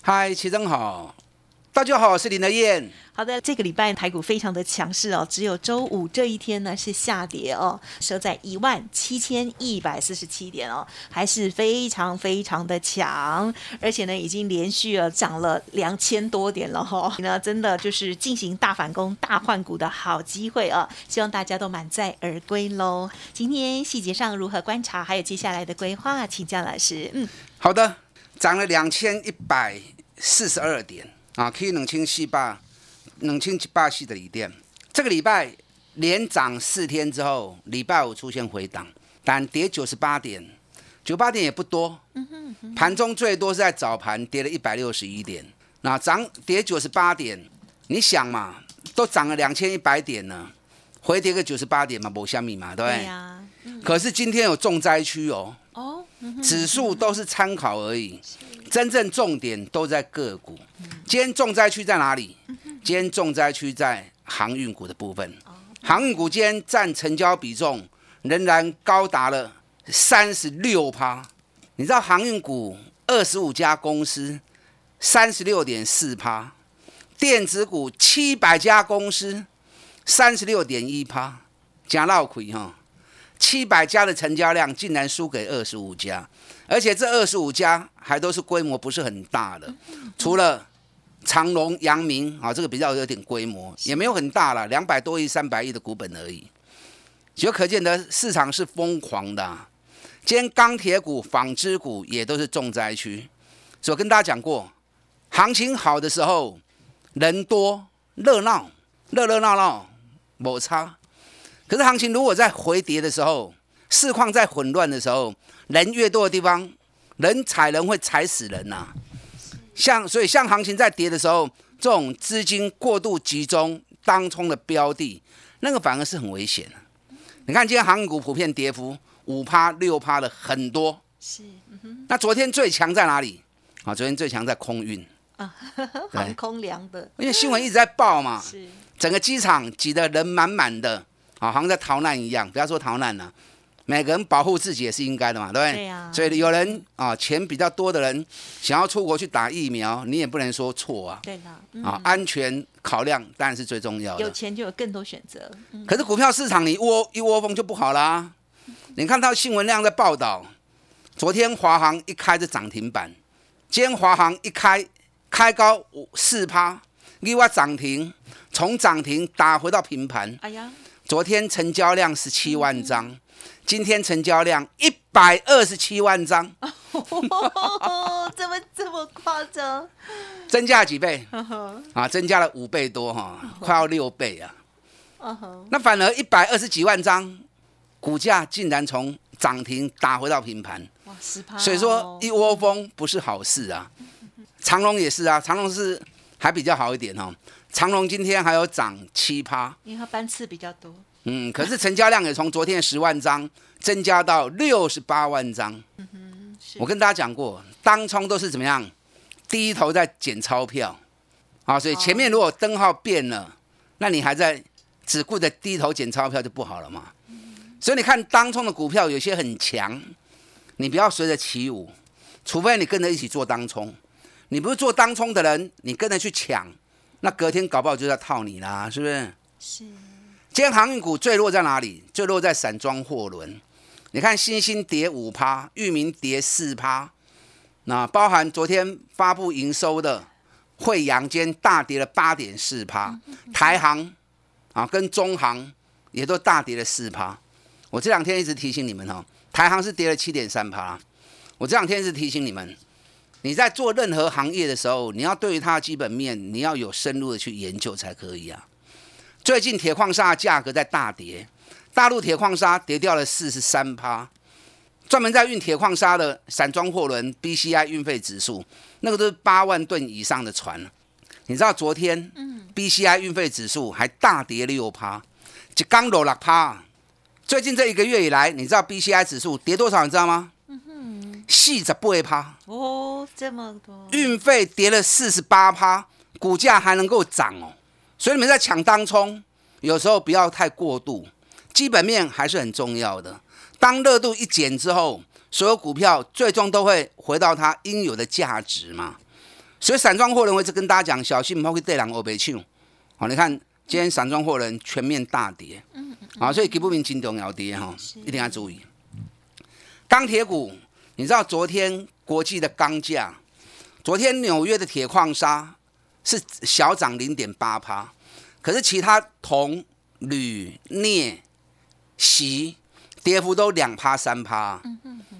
嗨，齐正好，大家好，我是林德燕。好的，这个礼拜台股非常的强势哦，只有周五这一天呢是下跌哦，收在一万七千一百四十七点哦，还是非常非常的强，而且呢已经连续了涨了两千多点了哈，那真的就是进行大反攻、大换股的好机会啊，希望大家都满载而归喽。今天细节上如何观察，还有接下来的规划，请教老师。嗯，好的，涨了两千一百四十二点啊，可以冷清细霸。冷清霸系的锂电，这个礼拜连涨四天之后，礼拜五出现回档，但跌九十八点，九八点也不多。盘中最多是在早盘跌了一百六十一点，那涨跌九十八点，你想嘛，都涨了两千一百点呢，回跌个九十八点嘛，某虾米嘛，对不对？可是今天有重灾区哦，哦，指数都是参考而已，真正重点都在个股。今天重灾区在哪里？今天重灾区在航运股的部分，航运股今天占成交比重仍然高达了三十六趴。你知道航运股二十五家公司三十六点四趴，电子股七百家公司三十六点一趴，加闹亏哈！七百家的成交量竟然输给二十五家，而且这二十五家还都是规模不是很大的，除了。长隆、阳明啊，这个比较有点规模，也没有很大了，两百多亿、三百亿的股本而已。就可见的市场是疯狂的。今天钢铁股、纺织股也都是重灾区。所跟大家讲过，行情好的时候人多热闹，热热闹闹没差。可是行情如果在回跌的时候，市况在混乱的时候，人越多的地方，人踩人会踩死人呐。像所以，像行情在跌的时候，这种资金过度集中当冲的标的，那个反而是很危险的。你看，今天航运股普遍跌幅五趴六趴的很多。是，那昨天最强在哪里？啊，昨天最强在空运啊，航空凉的，因为新闻一直在报嘛，是整个机场挤得人满满的，啊，好像在逃难一样。不要说逃难了。每个人保护自己也是应该的嘛，对不对？对呀。所以有人啊，钱比较多的人想要出国去打疫苗，你也不能说错啊。对的。啊，安全考量当然是最重要的。有钱就有更多选择。可是股票市场你窝一窝蜂就不好啦。你看到新闻量在报道，昨天华航一开就涨停板，今天华航一开开高五四趴，另外涨停，从涨停打回到平盘。哎呀。昨天成交量十七万张。今天成交量一百二十七万张，怎么这么夸张？增加几倍？啊，增加了五倍多哈，快要六倍啊！那反而一百二十几万张，股价竟然从涨停打回到平盘，哇，十趴！所以说一窝蜂不是好事啊。长隆也是啊，长隆是还比较好一点哦。长隆今天还有涨七趴，因为它班次比较多。嗯，可是成交量也从昨天的十万张增加到六十八万张。嗯哼，我跟大家讲过，当冲都是怎么样，低头在捡钞票啊，所以前面如果灯号变了，那你还在只顾着低头捡钞票就不好了嘛。所以你看当冲的股票有些很强，你不要随着起舞，除非你跟着一起做当冲。你不是做当冲的人，你跟着去抢，那隔天搞不好就要套你啦，是不是？是。今天航运股坠落在哪里？坠落在散装货轮。你看，星星跌五趴，裕民跌四趴。那包含昨天发布营收的惠阳，间大跌了八点四趴。台航啊，跟中航也都大跌了四趴。我这两天一直提醒你们哦，台航是跌了七点三趴。我这两天一直提醒你们，你在做任何行业的时候，你要对于它的基本面，你要有深入的去研究才可以啊。最近铁矿砂价格在大跌，大陆铁矿砂跌掉了四十三趴，专门在运铁矿砂的散装货轮 BCI 运费指数，那个都是八万吨以上的船。你知道昨天，BCI 运费指数还大跌六趴，就刚落六趴。最近这一个月以来，你知道 BCI 指数跌多少？你知道吗？四十八趴。哦，这么多。运费跌了四十八趴，股价还能够涨哦。所以你们在抢当冲，有时候不要太过度，基本面还是很重要的。当热度一减之后，所有股票最终都会回到它应有的价值嘛。所以散装货轮我一直跟大家讲，小心不会对人欧北抢。好，你看今天散装货轮全面大跌，嗯啊，所以基本面金重要跌哈，一定要注意。钢铁股，你知道昨天国际的钢价，昨天纽约的铁矿砂是小涨零点八趴，可是其他铜、铝、镍、锡。跌幅都两趴三趴，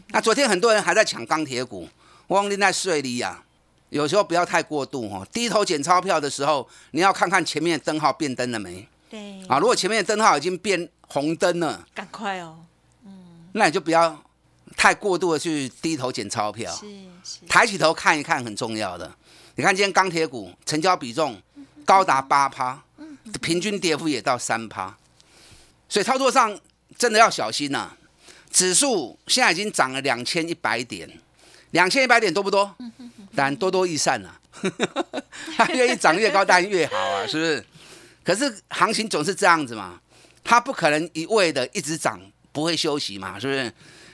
那昨天很多人还在抢钢铁股，汪林在睡里啊，有时候不要太过度哦。低头捡钞票的时候，你要看看前面的灯号变灯了没？对啊，如果前面的灯号已经变红灯了，赶快哦。嗯，那你就不要太过度的去低头捡钞票，抬起头看一看很重要的。你看今天钢铁股成交比重高达八趴，平均跌幅也到三趴，所以操作上。真的要小心呐！指数现在已经涨了两千一百点，两千一百点多不多？但多多益善了，它越涨越高，当然越好啊，是不是？可是行情总是这样子嘛，它不可能一味的一直涨，不会休息嘛，是不是？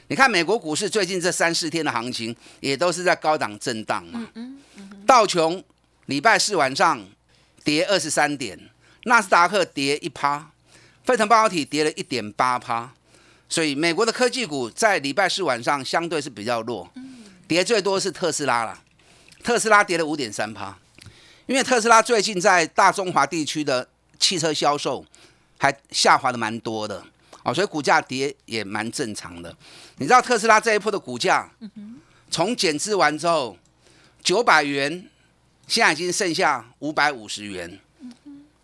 你看美国股市最近这三四天的行情，也都是在高档震荡嘛。道琼礼拜四晚上跌二十三点，纳斯达克跌一趴。费城半导体跌了一点八趴，所以美国的科技股在礼拜四晚上相对是比较弱，跌最多是特斯拉了，特斯拉跌了五点三趴，因为特斯拉最近在大中华地区的汽车销售还下滑的蛮多的，哦，所以股价跌也蛮正常的。你知道特斯拉这一波的股价，从减资完之后九百元，现在已经剩下五百五十元，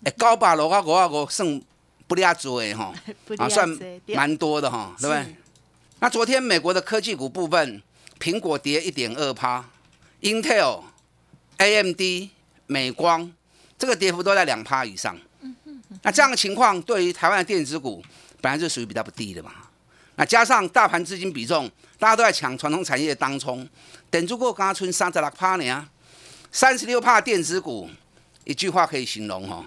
哎，高把楼啊，五啊五剩。不利亚足诶哈，啊算蛮多的哈，对不对？那昨天美国的科技股部分，苹果跌一点二趴，Intel、AMD、美光这个跌幅都在两趴以上。那这样的情况，对于台湾的电子股，本来就属于比较不低的嘛。那加上大盘资金比重，大家都在抢传统产业当中，等住过刚春三十六趴呢，三十六趴电子股，一句话可以形容哈。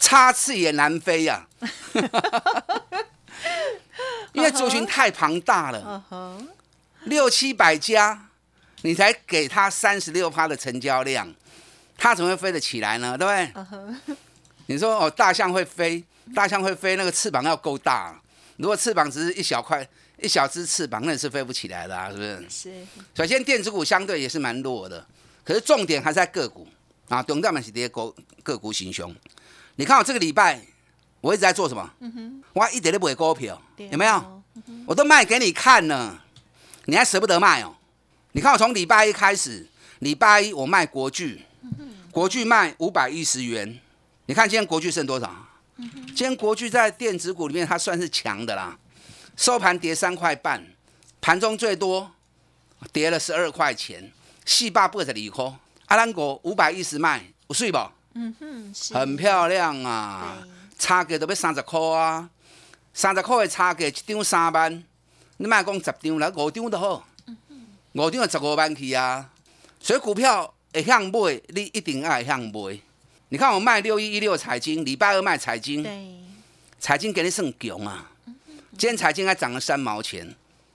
插翅也难飞呀，因为族群太庞大了，六七百家，你才给他三十六趴的成交量，它怎么会飞得起来呢？对不对？你说哦，大象会飞，大象会飞，那个翅膀要够大，如果翅膀只是一小块、一小只翅膀，那是飞不起来的啊，是不是？是。首先，电子股相对也是蛮弱的，可是重点还是在个股。啊，重点嘛是跌股个股行凶。你看我这个礼拜，我一直在做什么？嗯我一点都不会股票，有没有？我都卖给你看了，你还舍不得卖哦？你看我从礼拜一开始，礼拜一我卖国巨，国巨卖五百一十元。你看今天国巨剩多少？今天国巨在电子股里面它算是强的啦，收盘跌三块半，盘中最多跌了十二块钱，四百八十二块。阿兰果五百一十卖，有水不？嗯哼，很漂亮啊！差价都要三十块啊！三十块的差价一张三万，你卖讲十张来五张都好。五张就十五万去啊！所以股票会向买，你一定爱向买。你看我卖六一一六彩金，礼拜二卖彩金，彩金给你算强啊！今天彩金还涨了三毛钱，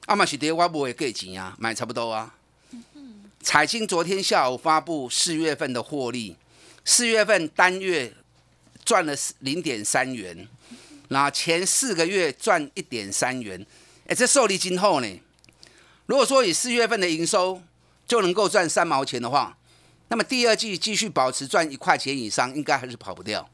阿嘛是跌我不会给钱啊，买差不多啊。彩金昨天下午发布四月份的获利，四月份单月赚了零点三元，那前四个月赚一点三元，哎，这受利今后呢？如果说以四月份的营收就能够赚三毛钱的话，那么第二季继续保持赚一块钱以上，应该还是跑不掉。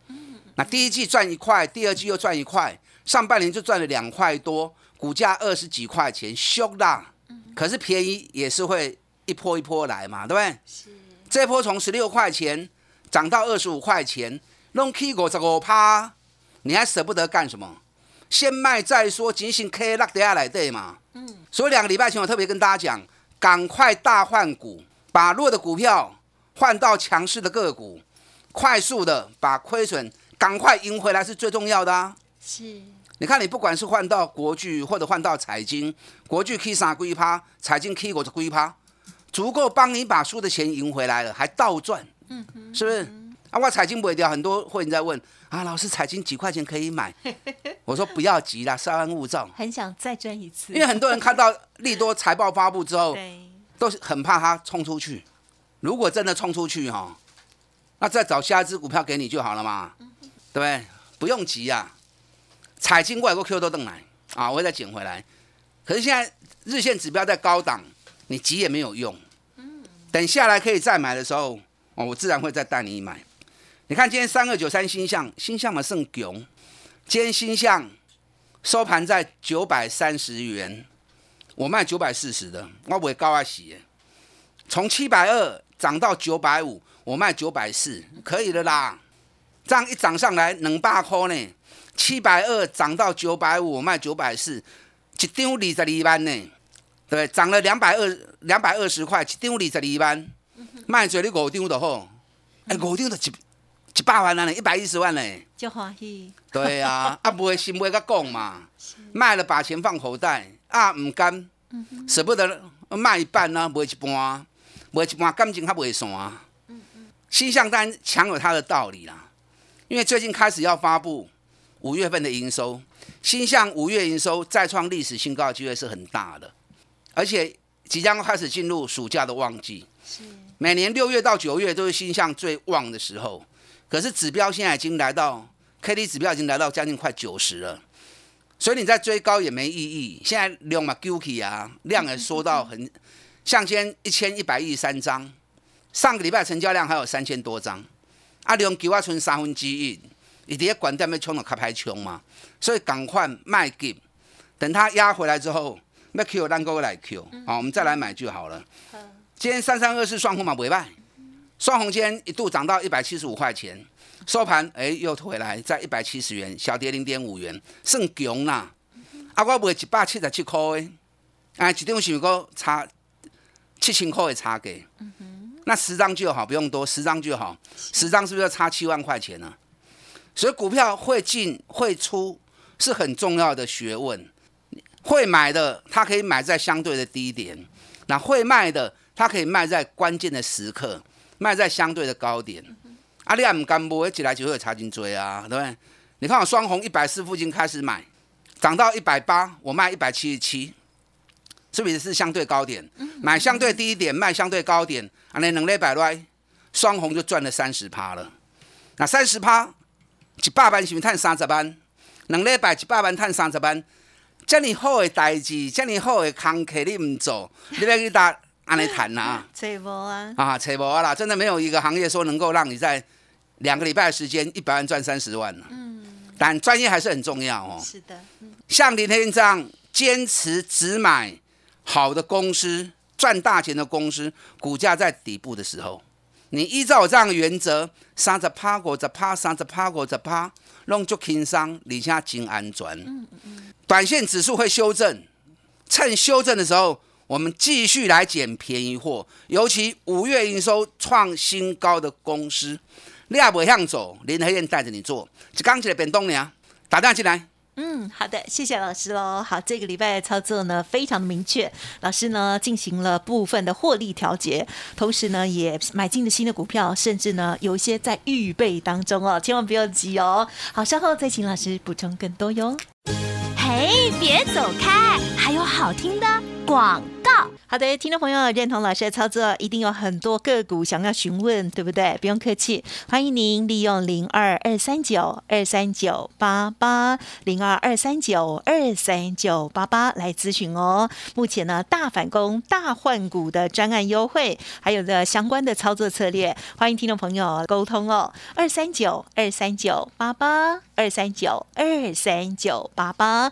那第一季赚一块，第二季又赚一块，上半年就赚了两块多，股价二十几块钱，凶啦！可是便宜也是会。一波一波来嘛，对不对？是。这波从十六块钱涨到二十五块钱，弄 K 五十五趴，你还舍不得干什么？先卖再说，仅行 K 落底下来对嘛？嗯，所以两个礼拜前我特别跟大家讲，赶快大换股，把弱的股票换到强势的个股，快速的把亏损赶快赢回来是最重要的啊！是，你看，你不管是换到国巨或者换到财经，国巨 K 三龟趴，财经 K 五的龟趴，足够帮你把输的钱赢回来了，还倒赚，嗯哼，是不是？啊，我彩金不会掉，很多会员在问啊，老师彩金几块钱可以买？我说不要急啦，稍安勿躁，很想再赚一次，因为很多人看到利多财报发布之后，对，都是很怕它冲出去。如果真的冲出去哈、那再找下一只股票给你就好了嘛，对不对？不用急啊，彩金过来个 Q 都登来啊，我会再捡回来。可是现在日线指标在高档，你急也没有用。等下来可以再买的时候，哦，我自然会再带你买。你看今天三二九三星象，星象嘛剩囧，今天星象收盘在九百三十元，我卖九百四十的，我不会高啊洗。从七百二涨到九百五，我卖九百四，可以的啦。这样一涨上来，两百块呢，七百二涨到九百五，我卖九百四，一张二十二万呢，对，涨了两百二两百二十块，一张二十二万，卖做你五张就好，哎、五张就一一百万呢，一百一十万呢。就欢喜，对啊，啊，不会心不会甲讲嘛，卖了把钱放口袋，啊，唔甘，舍不得卖一半呢、卖一半，卖一半感情较袂散。新向单强有它的道理啦，因为最近开始要发布五月份的营收，新向五月营收再创历史新高的机会是很大的，而且即将开始进入暑假的旺季，是，每年六月到九月都是新向最旺的时候，可是指标现在已经来到 K D 指标已经来到将近快九十了，所以你再追高也没意义。现在量嘛 g u k y 啊，量也缩到很，像今天一千一百一十三张，上个礼拜成交量还有三千多张，啊量九啊存三分之一，你伫个管店要冲到卡牌冲嘛，所以赶快卖给，等它压回来之后，要 Q 咱哥来 Q，好，我们再来买就好了。今天三三二四双红嘛不卖，双红今天一度涨到一百七十五块钱，收盘哎又回来在一百七十元，小跌零点五元，算强啦。啊，我卖一百七十七块的，啊，一张是个差七千块的差给。那十张就好，不用多，十张就好，十张是不是要差七万块钱呢？所以股票会进会出是很重要的学问。会买的，他可以买在相对的低点；那会卖的，他可以卖在关键的时刻，卖在相对的高点。啊，你也唔敢买，一来就会有差金追啊，对不对？你看我双红一百四附近开始买，涨到一百八，我卖一百七十七，是不是是相对高点？买相对低一点，卖相对高点，啊，那两礼拜来，双红就赚了三十趴了。那三十趴，一百万是不是赚三十万？两礼拜一百万赚三十万，这么好的代志，这么好的工课你唔做，你要去打安尼谈呐？找无啊，啊，扯无啦，真的没有一个行业说能够让你在两个礼拜的时间一百万赚三十万嗯，但专业还是很重要哦。是的，嗯，像林天这样坚持只买好的公司、赚大钱的公司，股价在底部的时候，你依照我这样的原则，三十趴、五十趴、三十趴、五十趴，弄足轻松，而且真安全。短线指数会修正，趁修正的时候，我们继续来捡便宜货，尤其五月营收创新高的公司，你也不向走，林和燕带着你做，就刚起来变动呢，打电话进来。嗯，好的，谢谢老师喽。好，这个礼拜的操作呢非常的明确，老师呢进行了部分的获利调节，同时呢也买进了新的股票，甚至呢有一些在预备当中哦，千万不要急哦。好，稍后再请老师补充更多哟。嘿，别走开，还有好听的广。好的，听众朋友认同老师的操作，一定有很多个股想要询问，对不对？不用客气，欢迎您利用零二二三九二三九八八零二二三九二三九八八来咨询哦。目前呢，大反攻、大换股的专案优惠，还有的相关的操作策略，欢迎听众朋友沟通哦。二三九二三九八八二三九二三九八八。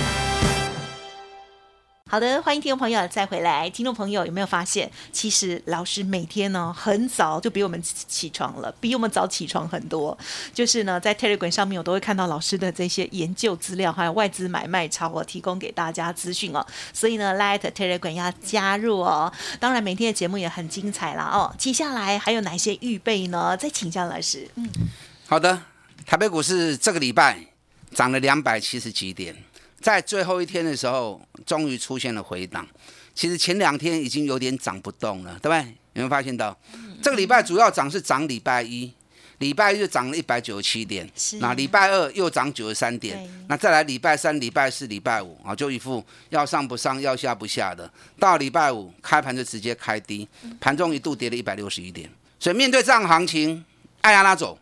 好的，欢迎听众朋友再回来。听众朋友有没有发现，其实老师每天呢很早就比我们起床了，比我们早起床很多。就是呢，在 Telegram 上面我都会看到老师的这些研究资料，还有外资买卖超，我提供给大家资讯哦。所以呢，Light Telegram 要加入哦。当然，每天的节目也很精彩啦哦。接下来还有哪些预备呢？再请教老师。嗯，好的，台北股市这个礼拜涨了两百七十几点。在最后一天的时候，终于出现了回档。其实前两天已经有点涨不动了，对不对？有没有发现到？这个礼拜主要涨是涨礼拜一，礼拜一就涨了一百九十七点，那礼拜二又涨九十三点，那再来礼拜三、礼拜四、礼拜五啊，就一副要上不上、要下不下的。到礼拜五开盘就直接开低，盘中一度跌了一百六十一点。所以面对这样行情，爱拉拉走，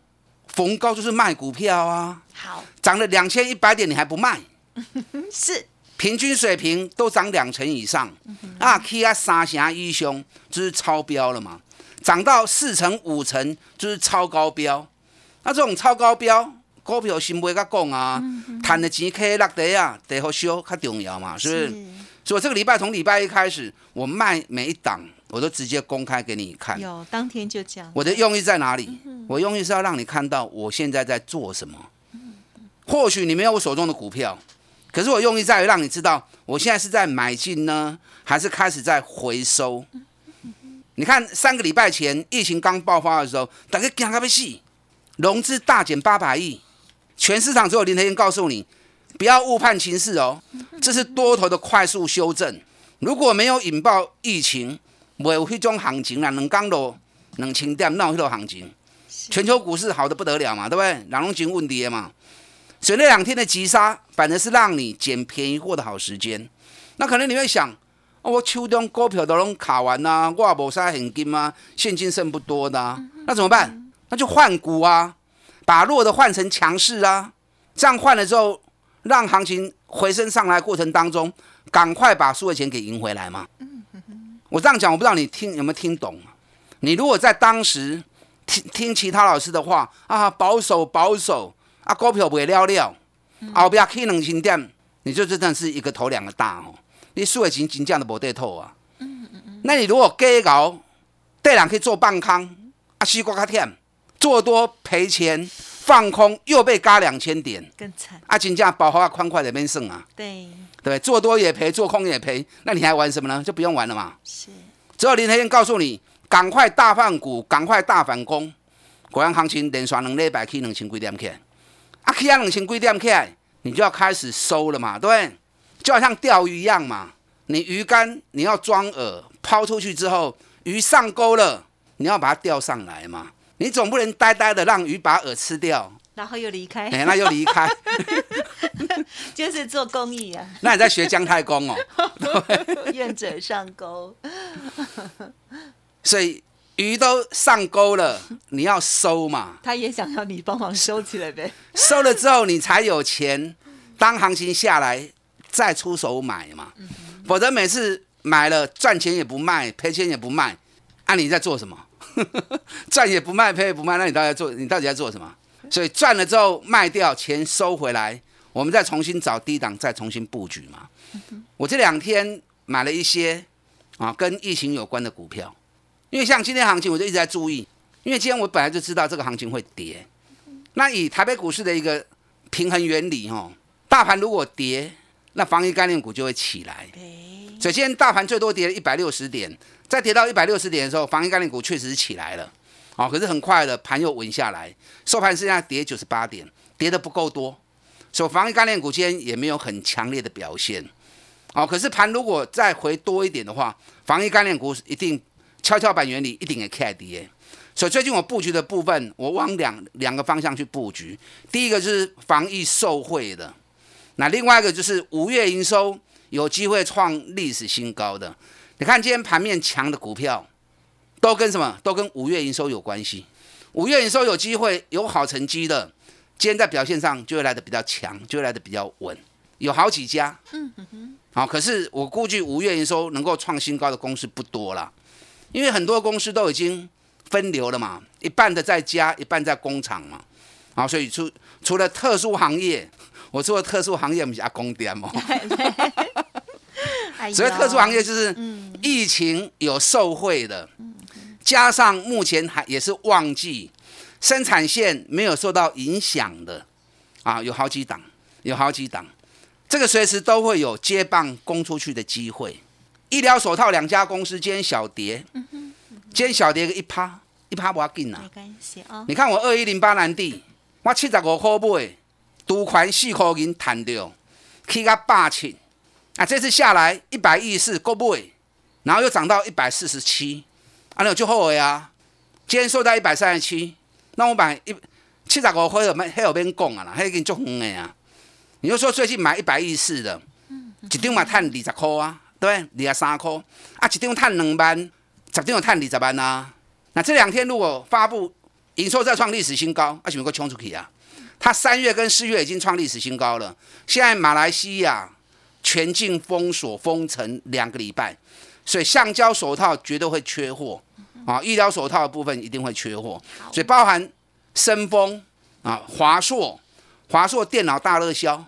逢高就是卖股票啊。好，涨了两千一百点，你还不卖？是平均水平都涨两成以上，啊，K 啊三成一凶就是超标了嘛，涨到四成五成就是超高标，那这种超高标股票先不甲讲啊，赚的钱可以落地啊，地好修较重要嘛，是不是？所以我这个礼拜从礼拜一开始，我卖每一档，我都直接公开给你看。有当天就讲。我的用意在哪里？我用意是要让你看到我现在在做什么。或许你没有我手中的股票。可是我用意在于让你知道，我现在是在买进呢，还是开始在回收？你看三个礼拜前疫情刚爆发的时候，大家惊个要死，融资大减八百亿，全市场只有林德燕告诉你，不要误判情势哦，这是多头的快速修正。如果没有引爆疫情，没有那种行情啊，两刚落两千点闹那种行情，全球股市好的不得了嘛，对不对？两龙金问跌嘛。所以那两天的急杀，反而是让你捡便宜货的好时间。那可能你会想，我秋冬股票都能卡完呐，我也无啥现金啊，现金剩不多的，那怎么办？那就换股啊，把弱的换成强势啊。这样换了之后，让行情回升上来过程当中，赶快把输的钱给赢回来嘛。我这样讲，我不知道你听有没有听懂。你如果在当时听听其他老师的话啊，保守保守。啊，股票卖了了，后边去两千点，你就真的是一个头两个大哦。你输的钱真正都无得透啊。嗯嗯嗯。那你如果加高，对人可以做半空，啊，西瓜较甜，做多赔钱，放空又被加两千点，更惨。啊，真正保好啊，宽快的边剩啊。对。对，做多也赔，做空也赔，那你还玩什么呢？就不用玩了嘛。是。只有林台燕告诉你，赶快大放股，赶快大反攻。果然行情连刷两礼拜去两千几点去。啊，起啊两千几点起来，你就要开始收了嘛，对不对？就好像钓鱼一样嘛，你鱼竿你要装饵，抛出去之后，鱼上钩了，你要把它钓上来嘛。你总不能呆呆的让鱼把饵吃掉，然后又离开，哎，那又离开，就是做公益啊。那你在学姜太公哦，愿者上钩，所以。鱼都上钩了，你要收嘛？他也想要你帮忙收起来呗。收了之后，你才有钱，当行情下来再出手买嘛。否则每次买了赚钱也不卖，赔钱也不卖，那你在做什么？赚也不卖，赔也不卖，那你到底在做？你到底在做什么？所以赚了之后卖掉，钱收回来，我们再重新找低档，再重新布局嘛。我这两天买了一些啊，跟疫情有关的股票。因为像今天行情，我就一直在注意。因为今天我本来就知道这个行情会跌。那以台北股市的一个平衡原理，吼，大盘如果跌，那防疫概念股就会起来。首先大盘最多跌了一百六十点，再跌到一百六十点的时候，防疫概念股确实是起来了。哦，可是很快的盘又稳下来，收盘剩下跌九十八点，跌的不够多，所以防疫概念股今天也没有很强烈的表现。哦，可是盘如果再回多一点的话，防疫概念股一定。跷跷板原理一定也 K A，所以最近我布局的部分，我往两两个方向去布局。第一个就是防疫受惠的，那另外一个就是五月营收有机会创历史新高。的，你看今天盘面强的股票，都跟什么？都跟五月营收有关系。五月营收有机会有好成绩的，今天在表现上就会来的比较强，就会来的比较稳。有好几家，嗯哼，好，可是我估计五月营收能够创新高的公司不多了，因为很多公司都已经分流了嘛，一半的在家，一半在工厂嘛，好，所以除除了特殊行业，我做的特殊行业不是阿公店 嘛，所以特殊行业就是疫情有受惠的，加上目前还也是旺季，生产线没有受到影响的，啊，有好几档，有好几档，这个随时都会有接棒供出去的机会。医疗手套两家公司今天小跌，今天小跌个一趴，一趴不要紧啊，没关系啊。你看我二一零八南地，我七十五块买，独款四块银弹掉，起到八千。啊，这次下来一百一十四够不？然后又涨到一百四十七，啊，那就后悔啊！今天收在一百三十七，那我买一七十五块有没？还有边讲啊啦，还已经足远的啊！你就说最近买一百一十四的，一张嘛赚二十块啊，对，二十三块啊，一张赚两万，十张赚二十万啊！那这两天如果发布营收再创历史新高，啊，是不是冲出去啊？它三月跟四月已经创历史新高了，现在马来西亚。全境封锁封城两个礼拜，所以橡胶手套绝对会缺货啊！医疗手套的部分一定会缺货，所以包含深丰啊、华硕、华硕电脑大热销，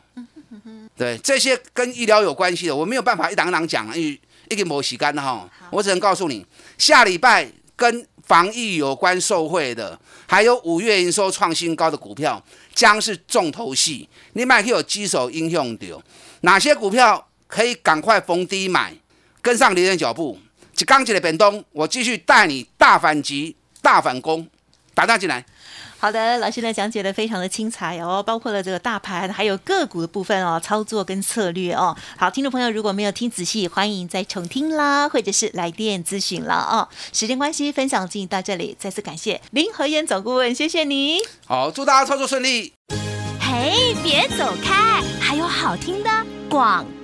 对这些跟医疗有关系的，我没有办法一档档讲，因为一个没洗干的哈，我只能告诉你，下礼拜跟防疫有关受惠的，还有五月营收创新高的股票，将是重头戏，你买可以有基手应用的。哪些股票可以赶快逢低买，跟上别人脚步？就刚起来本东，我继续带你大反击、大反攻，打大进来。好的，老师呢讲解的非常的精彩哦，包括了这个大盘还有个股的部分哦，操作跟策略哦。好，听众朋友如果没有听仔细，欢迎再重听啦，或者是来电咨询了哦。时间关系，分享进行到这里，再次感谢林和燕总顾问，谢谢你。好，祝大家操作顺利。嘿，别走开，还有好听的广告。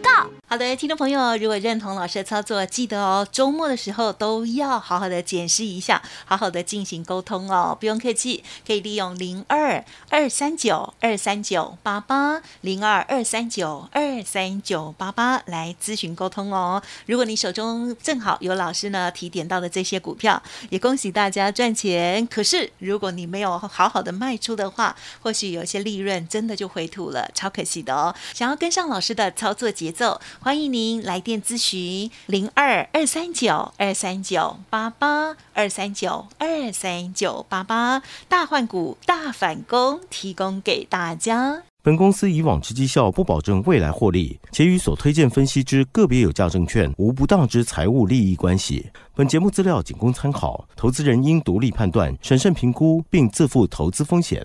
好的，听众朋友，如果认同老师的操作，记得哦，周末的时候都要好好的检视一下，好好的进行沟通哦，不用客气，可以利用零二二三九二三九八八零二二三九二三九八八来咨询沟通哦。如果你手中正好有老师呢提点到的这些股票，也恭喜大家赚钱。可是如果你没有好好的卖出的话，或许有些利润真的就回吐了，超可惜的哦。想要跟上老师的操作节奏。欢迎您来电咨询零二二三九二三九八八二三九二三九八八大换股大反攻提供给大家。本公司以往之绩效不保证未来获利，且与所推荐分析之个别有价证券无不当之财务利益关系。本节目资料仅供参考，投资人应独立判断、审慎评估，并自负投资风险。